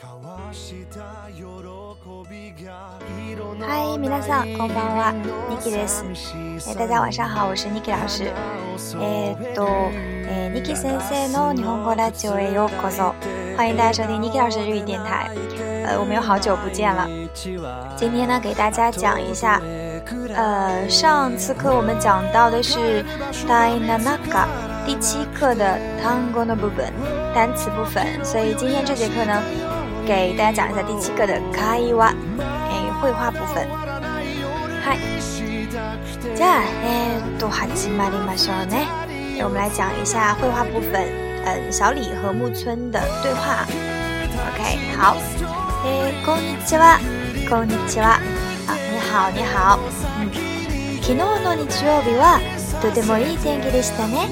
嗨，みなさん、こんばんは、Niki です。哎，大家晚上好，我是 Niki 老师。えっと、Niki 先生の日本語ラジオへようこそ。欢迎来到 Niki 老师日语电台。呃，我们有好久不见了。今天呢，给大家讲一下，呃，上次课我们讲到的是大今那嘎第七课的 Tango の部分，单词部分。所以今天这节课呢。给大家讲一下第七个的开挖诶，绘画部分。嗨，じゃあえっと始めましょうね。诶，我们来讲一下绘画部分。嗯，小李和木村的对话。OK，好。诶，こんにちは。こんにちは。啊，你好，你好。昨日の日曜日はとてもいい天気でしたね。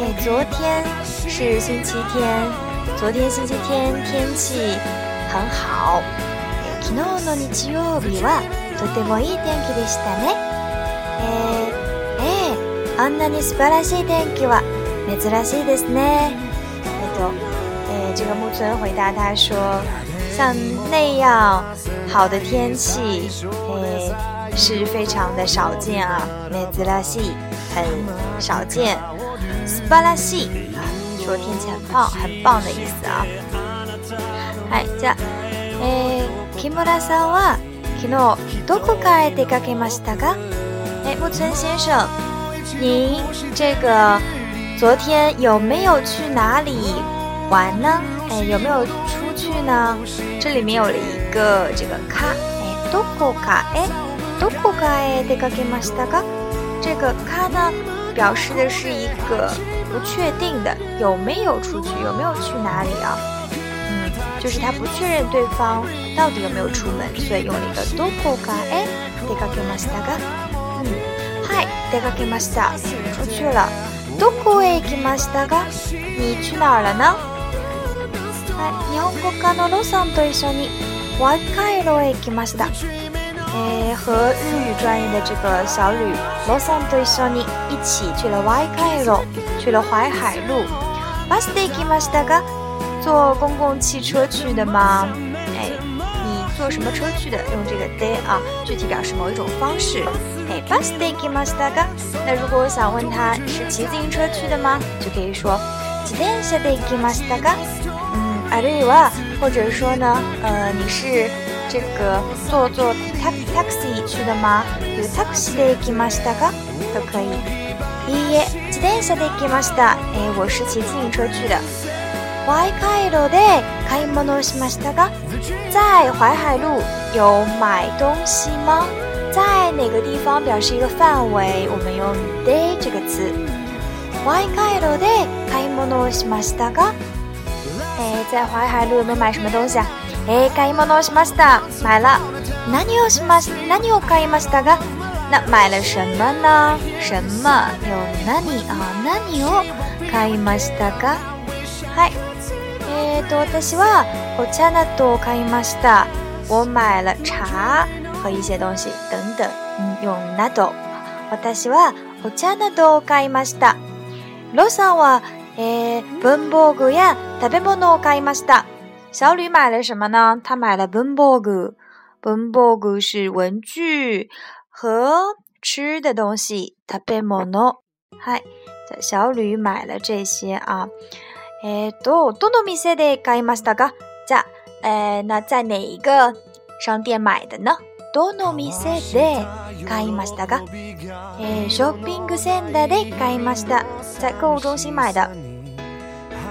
诶，昨天是星期天，昨天星期天天气。很好。昨日の日曜日はとてもいい天気でしたね。えー、えー、あんなに素晴らしい天気は珍しいですね。えっと、えー、这个木村回答他说，像那样好的天气，哎，是非常的少见啊，珍しい，很少见。素晴らしい说天气很棒，很棒的意思啊。いじゃ、え、木村さんは昨日どこかへ出かけましたか？え木村先生，您这个昨天有没有去哪里玩呢？哎，有没有出去呢？这里面有了一个这个か，哎，どこかへどこかへ出かけましたか？这个か呢，表示的是一个不确定的，有没有出去，有没有去哪里啊？就是他不确认对方到底有没有出门，所以用了一个どこかへ出かけました嗯，はい出かけました，出去了。どこへ行きましたか？你去哪儿了呢？はい、日本語科のロさんと一緒にワイカイロへ行きました。え和日语专业的这个小吕罗桑と一緒に一起去了 Y 开罗，去了淮海路。バスで行きましたが。坐公共汽车去的吗？哎，你坐什么车去的？用这个 d a y 啊，具体表示某一种方式。哎，bus d y k i m a s t a k a 那如果我想问他是骑自行车去的吗？就可以说 j i d e n shiteki m a s t a k a 嗯 a r u は，a 或者说呢，呃，你是这个坐坐 taxi 去的吗 y taxi deki masdaka 都可以。ye え、自 t e n shiteki m s a 我是骑自行车去的。淮海路的开摩诺西马斯达哥，在淮海路有买东西吗？在哪个地方表示一个范围？我们用“的”这个词。淮海路的开摩诺西马斯达哥，哎，在淮海路有没有买什么东西啊？哎，开摩诺西马斯达买了。哪里有西马斯？哪里有开摩斯达哥？那买了什么呢？什么有哪里啊？哪里有开摩斯达哥？嗨。私はお茶などを買いました。我买了茶和一些东西等等。用など。私はお茶などを買いました。ロさんは文房具や食べ物を買いました。小吕买了什么呢？他买了文房具。文房具是文具和吃的东西。食べ物。嗨，小小吕买了这些啊。えっ、ー、と、どの店で買いましたかじゃあ、えー、那在哪一个商店买的呢どの店で買いましたかえー、ショッピングセンターで買いました。在購物中心买的。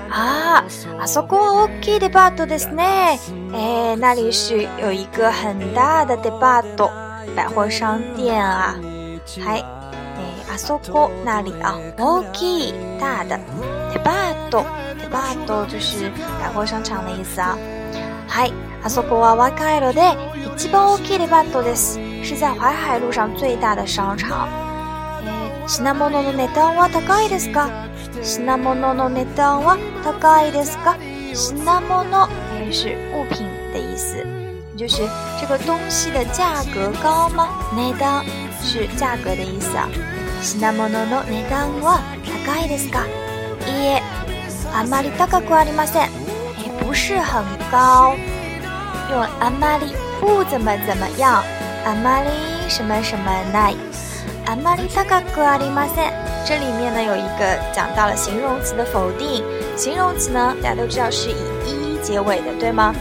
ああ、あそこは大きいデパートですね。えー、那里是有一个很大的デパート。百貨商店啊。はい。えー、あそこ、なり、あ、大きい、大的、デパート。巴ト就是百货商场的意思啊。嗨，あそこは若いので一番大きいリバートです。是在淮海路上最大的商场。品物の値段は高いですか？品物の値段は高いですか？品物也是物品的意思，就是这个东西的价格高吗？値段是价格的意思。品物の値段は高いですか？いいえ。阿玛高くあり里せん。也不是很高。用阿玛り不怎么怎么样。阿玛り什么什么奈。阿玛高くあり里せん。这里面呢有一个讲到了形容词的否定。形容词呢大家都知道是以一结尾的，对吗？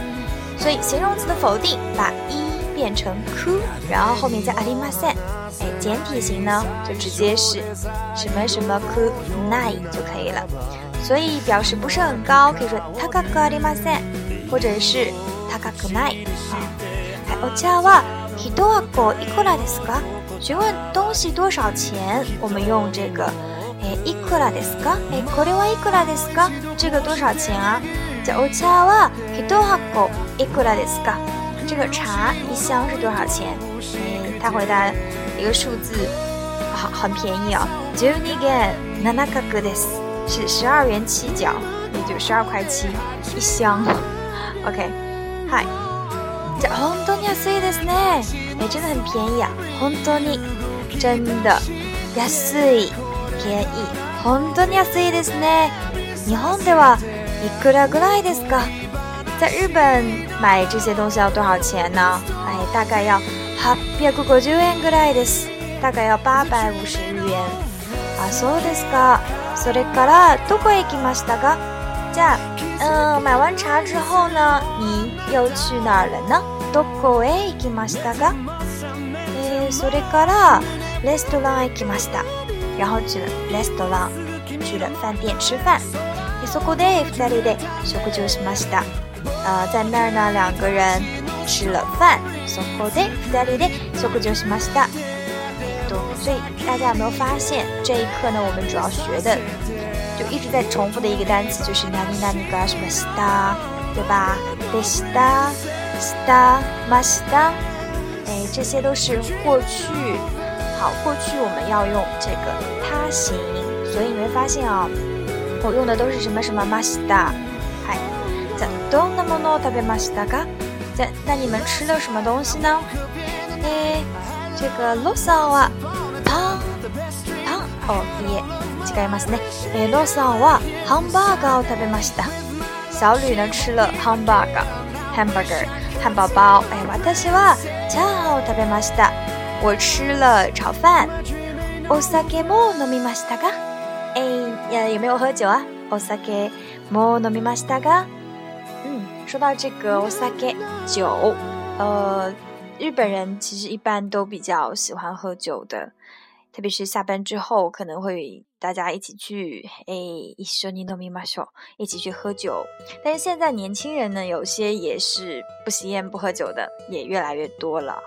所以形容词的否定把一变成 k 然后后面加阿里せん。哎，简体型呢就直接是什么什么 ku 奈就可以了。所以表示不是很高，可以说 takagari masen，或者是 takagai。啊，还 ocha wa hito wa ko ikura desu ka？询问东西多少钱，我们用这个，诶 ikura desu ka？诶 kore wa ikura desu ka？这个多少钱啊？叫 ocha wa hito wa ko ikura desu ka？这个茶一箱是多少钱？诶，他回答一个数字，啊，很便宜啊，juni ga nanaka goodes。是十二元七角，也就十二块七一箱。OK，嗨。本当に安いですね。哎，真的很便宜啊。本当に，真的，安い，便宜。本当に安いですね。日本ではいくらぐらいですか？在日本买这些东西要多少钱呢？哎，大概要八百五十日元ぐらいです。大概要八百五十日元。あそうですか。それからどこへ行きましたかじゃあ、うん、买完茶之后呢你又去哪儿了呢どこへ行きましたかえー、それからレストランへ行きました然后去了レストラン去了饭店吃饭そこで2人で食事をしましたあ在那儿呢两个人吃了饭そこで2人で食事をしました所以大家有没有发现，这一课呢我们主要学的就一直在重复的一个单词，就是哪里哪里什么什么的，对吧？d s t a 什么什么什么什么，哎，这些都是过去。好，过去我们要用这个他行，所以你会发现啊，我用的都是什么什么 m a 什么的。嗨，在多么多特别什么什么的，在那你们吃了什么东西呢？哎，这个卤烧啊。哦耶，違いますねえ、ロサはハンバーガーを食べました。小吕呢吃了汉堡包。ハンバーガー，汉堡包。え、私はチャウ食べました。我吃了炒饭。お酒も飲みましたか？哎呀，有没有喝酒啊？お酒も飲みましたか？嗯，说到这个，お酒酒，呃，日本人其实一般都比较喜欢喝酒的。特别是下班之后，可能会大家一起去，诶，一緒に飲みましょう，一起去喝酒。但是现在年轻人呢，有些也是不吸烟、不喝酒的，也越来越多了。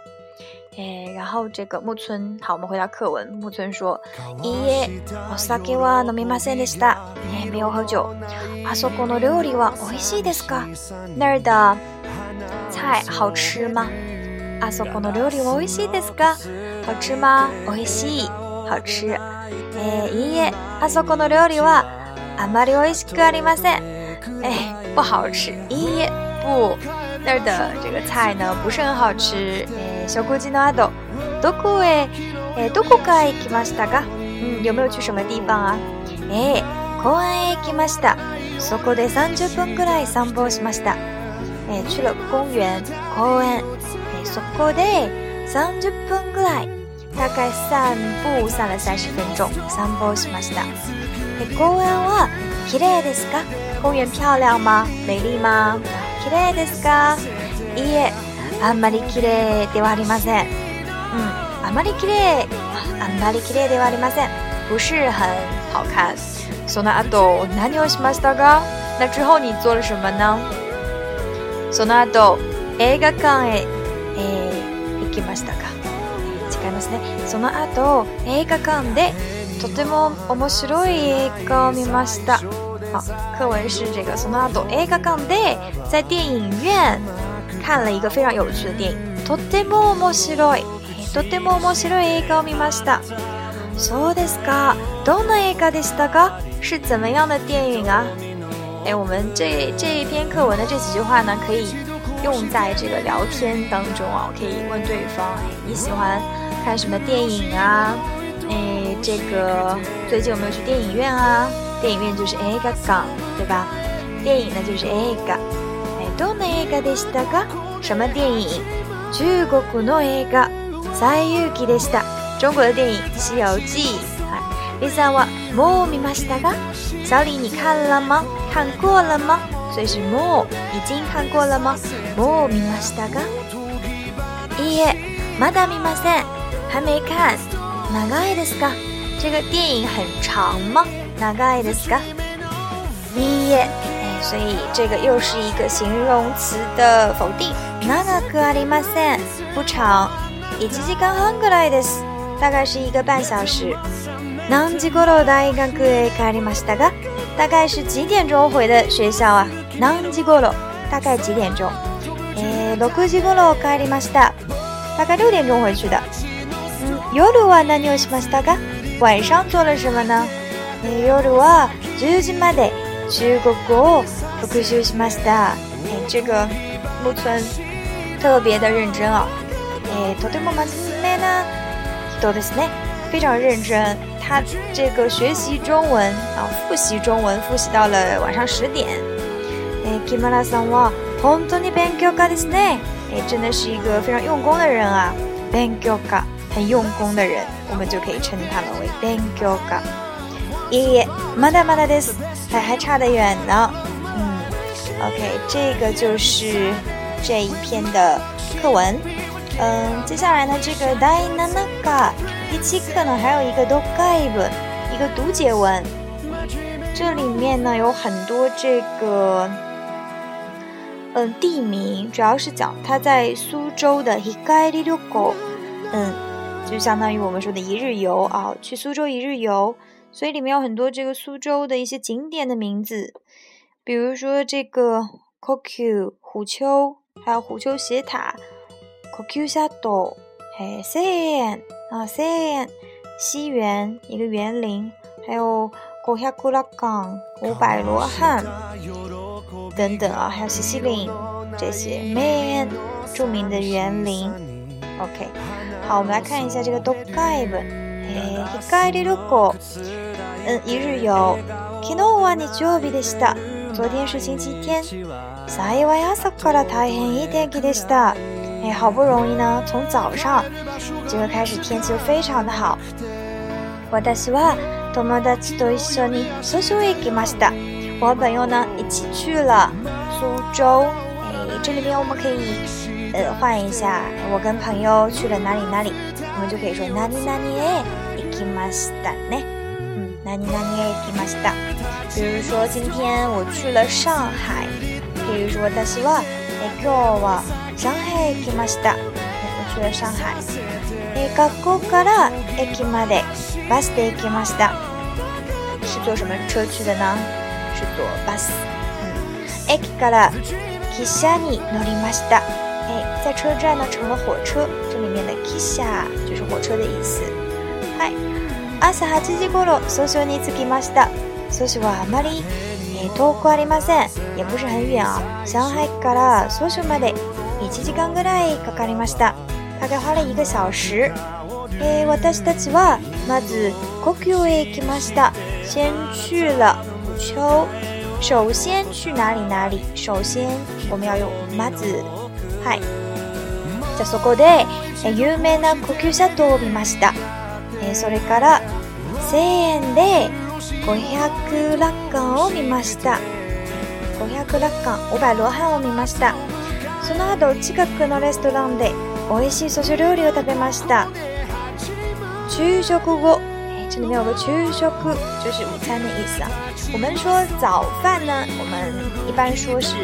哎，然后这个木村，好，我们回到课文。木村说，いいえ、お酒は飲みませんでした。めお不常。あそこの料理はおいしいですか？那儿的菜好吃吗？あそこの料理おいしいですか？好吃吗？おいしい。好吃。えー、いいえ、あそこの料理はあまり美味しくありません。哎，不好吃。いいえ、不。那儿的这个菜呢不是很好吃。えー、食事の後、どこへ、えー、どこかへ行きましたか？嗯，有没有去什么地方啊？え公園へ行きました。そこで30分くらい散歩しました。えー、去了公園、公園。えそこで30分くらい概散歩散了三十分钟，散歩しました。公園は綺麗ですか？公園漂亮吗？美丽吗？綺麗ですか？いいえ、あんまり綺麗ではありません。うん、あまり綺麗、あんまり綺麗ではありません。不是很好看。その後何をしましたか？那之后你做了什么呢？その後映画館へ、えー、行きましたか？ますねその後映画館でとても面白い映画を見ましたあ课文是这个その後映画館で在電影院看了一个非常有趣的电影とても面白いとても面白い映画を見ましたそうですかどんな映画でしたか是怎么样的电影啊哎，我们这这一篇课文的这几句话呢，可以用在这个聊天当中啊。我可以问对方，你喜欢看什么电影啊？哎，这个最近有没有去电影院啊？电影院就是 A が館，对吧？电影呢就是 A が。哎，どんな映画でしたか？什么电影？中国の映画最有記でした。中国的电影《西游记》。哎，李さんはもう見ましたか？小李，你看了吗？看过了吗？所以是もう已经看过了吗？もう見ましたか？いいえ、まだ見ません。还没看，哪个爱的 s 这个电影很长吗？哪个爱的 scar？耶，哎，所以这个又是一个形容词的否定。哪个可阿里马三不长？以及几刚换过来的，大概是一个半小时。哪几过大概几个阿里马西大大概是几点钟回的学校啊？哪几过了？大概几点钟？哎，六几过了？阿里马西大概六点钟回去的。夜は何をしましたか晚上做了什么呢、えー、夜は10時まで中国語を復習しました。えー、这个木村特別的认真哦。えー、とても真面目な人ですね。非常认真。他这个学习中文啊，复习中文，复习到了晚上十点。哎，木村さんは本当に勉強家ですね。真的是一个非常用功的人啊，勉強家。很用功的人，我们就可以称他们为 b e n y o g a 耶，まだまだです。还还差得远呢。嗯，OK，这个就是这一篇的课文。嗯，接下来呢，这个 d a i n a n a a 第七课呢，还有一个读解文，一个读解文。这里面呢有很多这个嗯地名，主要是讲他在苏州的 h i g a r i d o k o 嗯。就相当于我们说的一日游啊，去苏州一日游，所以里面有很多这个苏州的一些景点的名字，比如说这个 c KQ 虎丘，还有虎丘斜塔，KQ c 下岛，海山啊山西园一个园林，还有郭下古拉港五百罗汉等等啊，还有西西林这些 man 著名的园林，OK。好，我们来看一下这个ド g カ i 文，e 日帰り旅行、嗯、一日游、昨日は日曜日でした、昨天是星期天、昨夜朝から太陽いっぱいでした、哎，好不容易呢，从早上就开始天气非常的好、私は友達と一緒に蘇州へ行きました、我朋友呢一起去了苏州、哎，这里面我们可以。换一下，我跟朋友去了哪里哪里，我们就可以说哪里哪里诶，行くましたね。嗯，哪里哪里诶，行くました。比如说今天我去了上海，可以说たしは、今日は上海行くました。我们去了上海。え、学校から駅までバスで行くました。是坐什么车去的呢？是坐巴士。駅から汽車に乗りました。在车站呢，乘了火车。这里面的キシ a 就是火车的意思。Hi，阿サ哈チキコロ。そうしゅに次きました。そうしはあまり遠くありません。約束はいいや。上海からそうしまで一時間ぐらいかかりました。大概花了一个小时。え、私たちはまず福岡へ行きました。先去了福岡。首先去哪里哪里？首先我们要用まず。Hi。じゃそこで有名な呼吸シャトを見ました、えそれから1000円で500楽観を見ました500楽観オ0ロハンを見ましたその後近くのレストランで美味しい素食料理を食べました昼食後这里面有个昼食，就是午餐的意思啊。我们说早饭呢，我们一般说是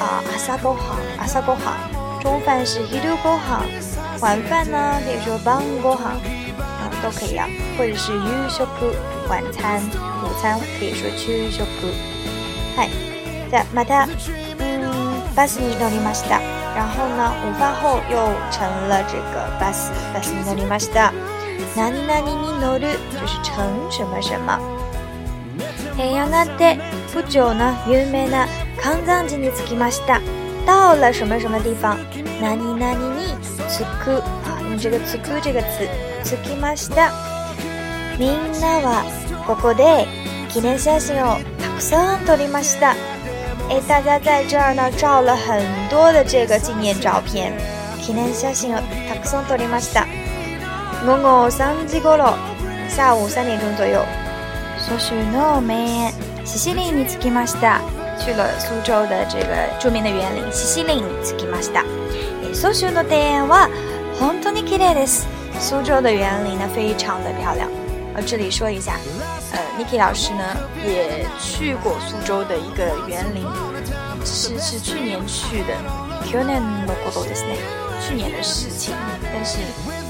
啊阿萨狗好，阿萨狗好。中饭是 hiru ご飯，晚饭呢可以说 ban ご飯啊都可以啊，或者是夕食晚餐，午餐可以说昼食。はい。じゃまた嗯バスに乗りました。然后呢，午饭后又乘了这个巴士，巴士に乗りました。何々に乗る就是乘什么什么。えやがて府庁の有名な関山寺に着きました。到了什么什么地方？ナニナニニつく啊，用这个つく这个词。つきました。みんなはここで記念写真をたくさん撮りました。哎，大家在这儿呢照了很多的这个纪念照片。記念写真をたくさん撮りました。午後三時ろ、下午三点钟左右，蘇州の名園シシリンに着きました。去了苏州的这个著名的园林西西林，すきました。苏州の庭は本当にきれです。苏州的园林呢，非常的漂亮。呃，这里说一下，呃，Niki 老师呢也去过苏州的一个园林，是是去年去的。去年のことですね。去年的事情，但是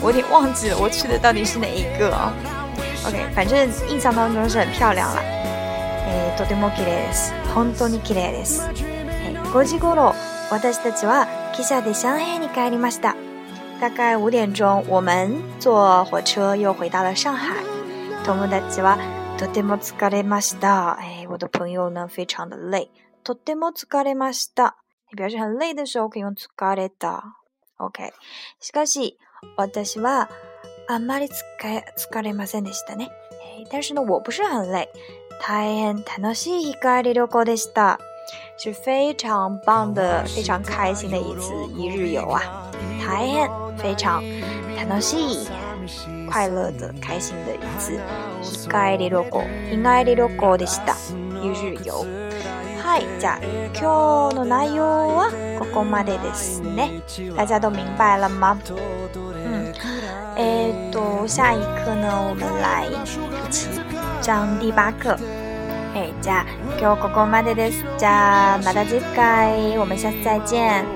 我有点忘记了我去的到底是哪一个啊。OK，反正印象当中是很漂亮了。えー、とても綺麗です本当に綺麗です、えー、5時頃私たちは汽車で上海に帰りました大概5点钟我们坐火车又回到了上海友達はとても疲れました。哎，我的朋友呢非常的累，とても疲れました。表示很累的时候可以用疲れた。OK。しかし、私はあんまり疲れ疲れませんでしたね。但是呢，我不是很累。太很楽しい、光り輝くでした，是非常棒的、非常开心的一次一日游啊！太很非常楽しい、快乐的、开心的一次光り輝く、光り輝くでした一日游。はい、じゃあ今日の内容はここまでですね。大家都明白了吗？嗯，哎，都下一课呢，我们来一起。章第八课。哎，じゃあ今日ここまでです。じゃあまた次回，我们下次再见。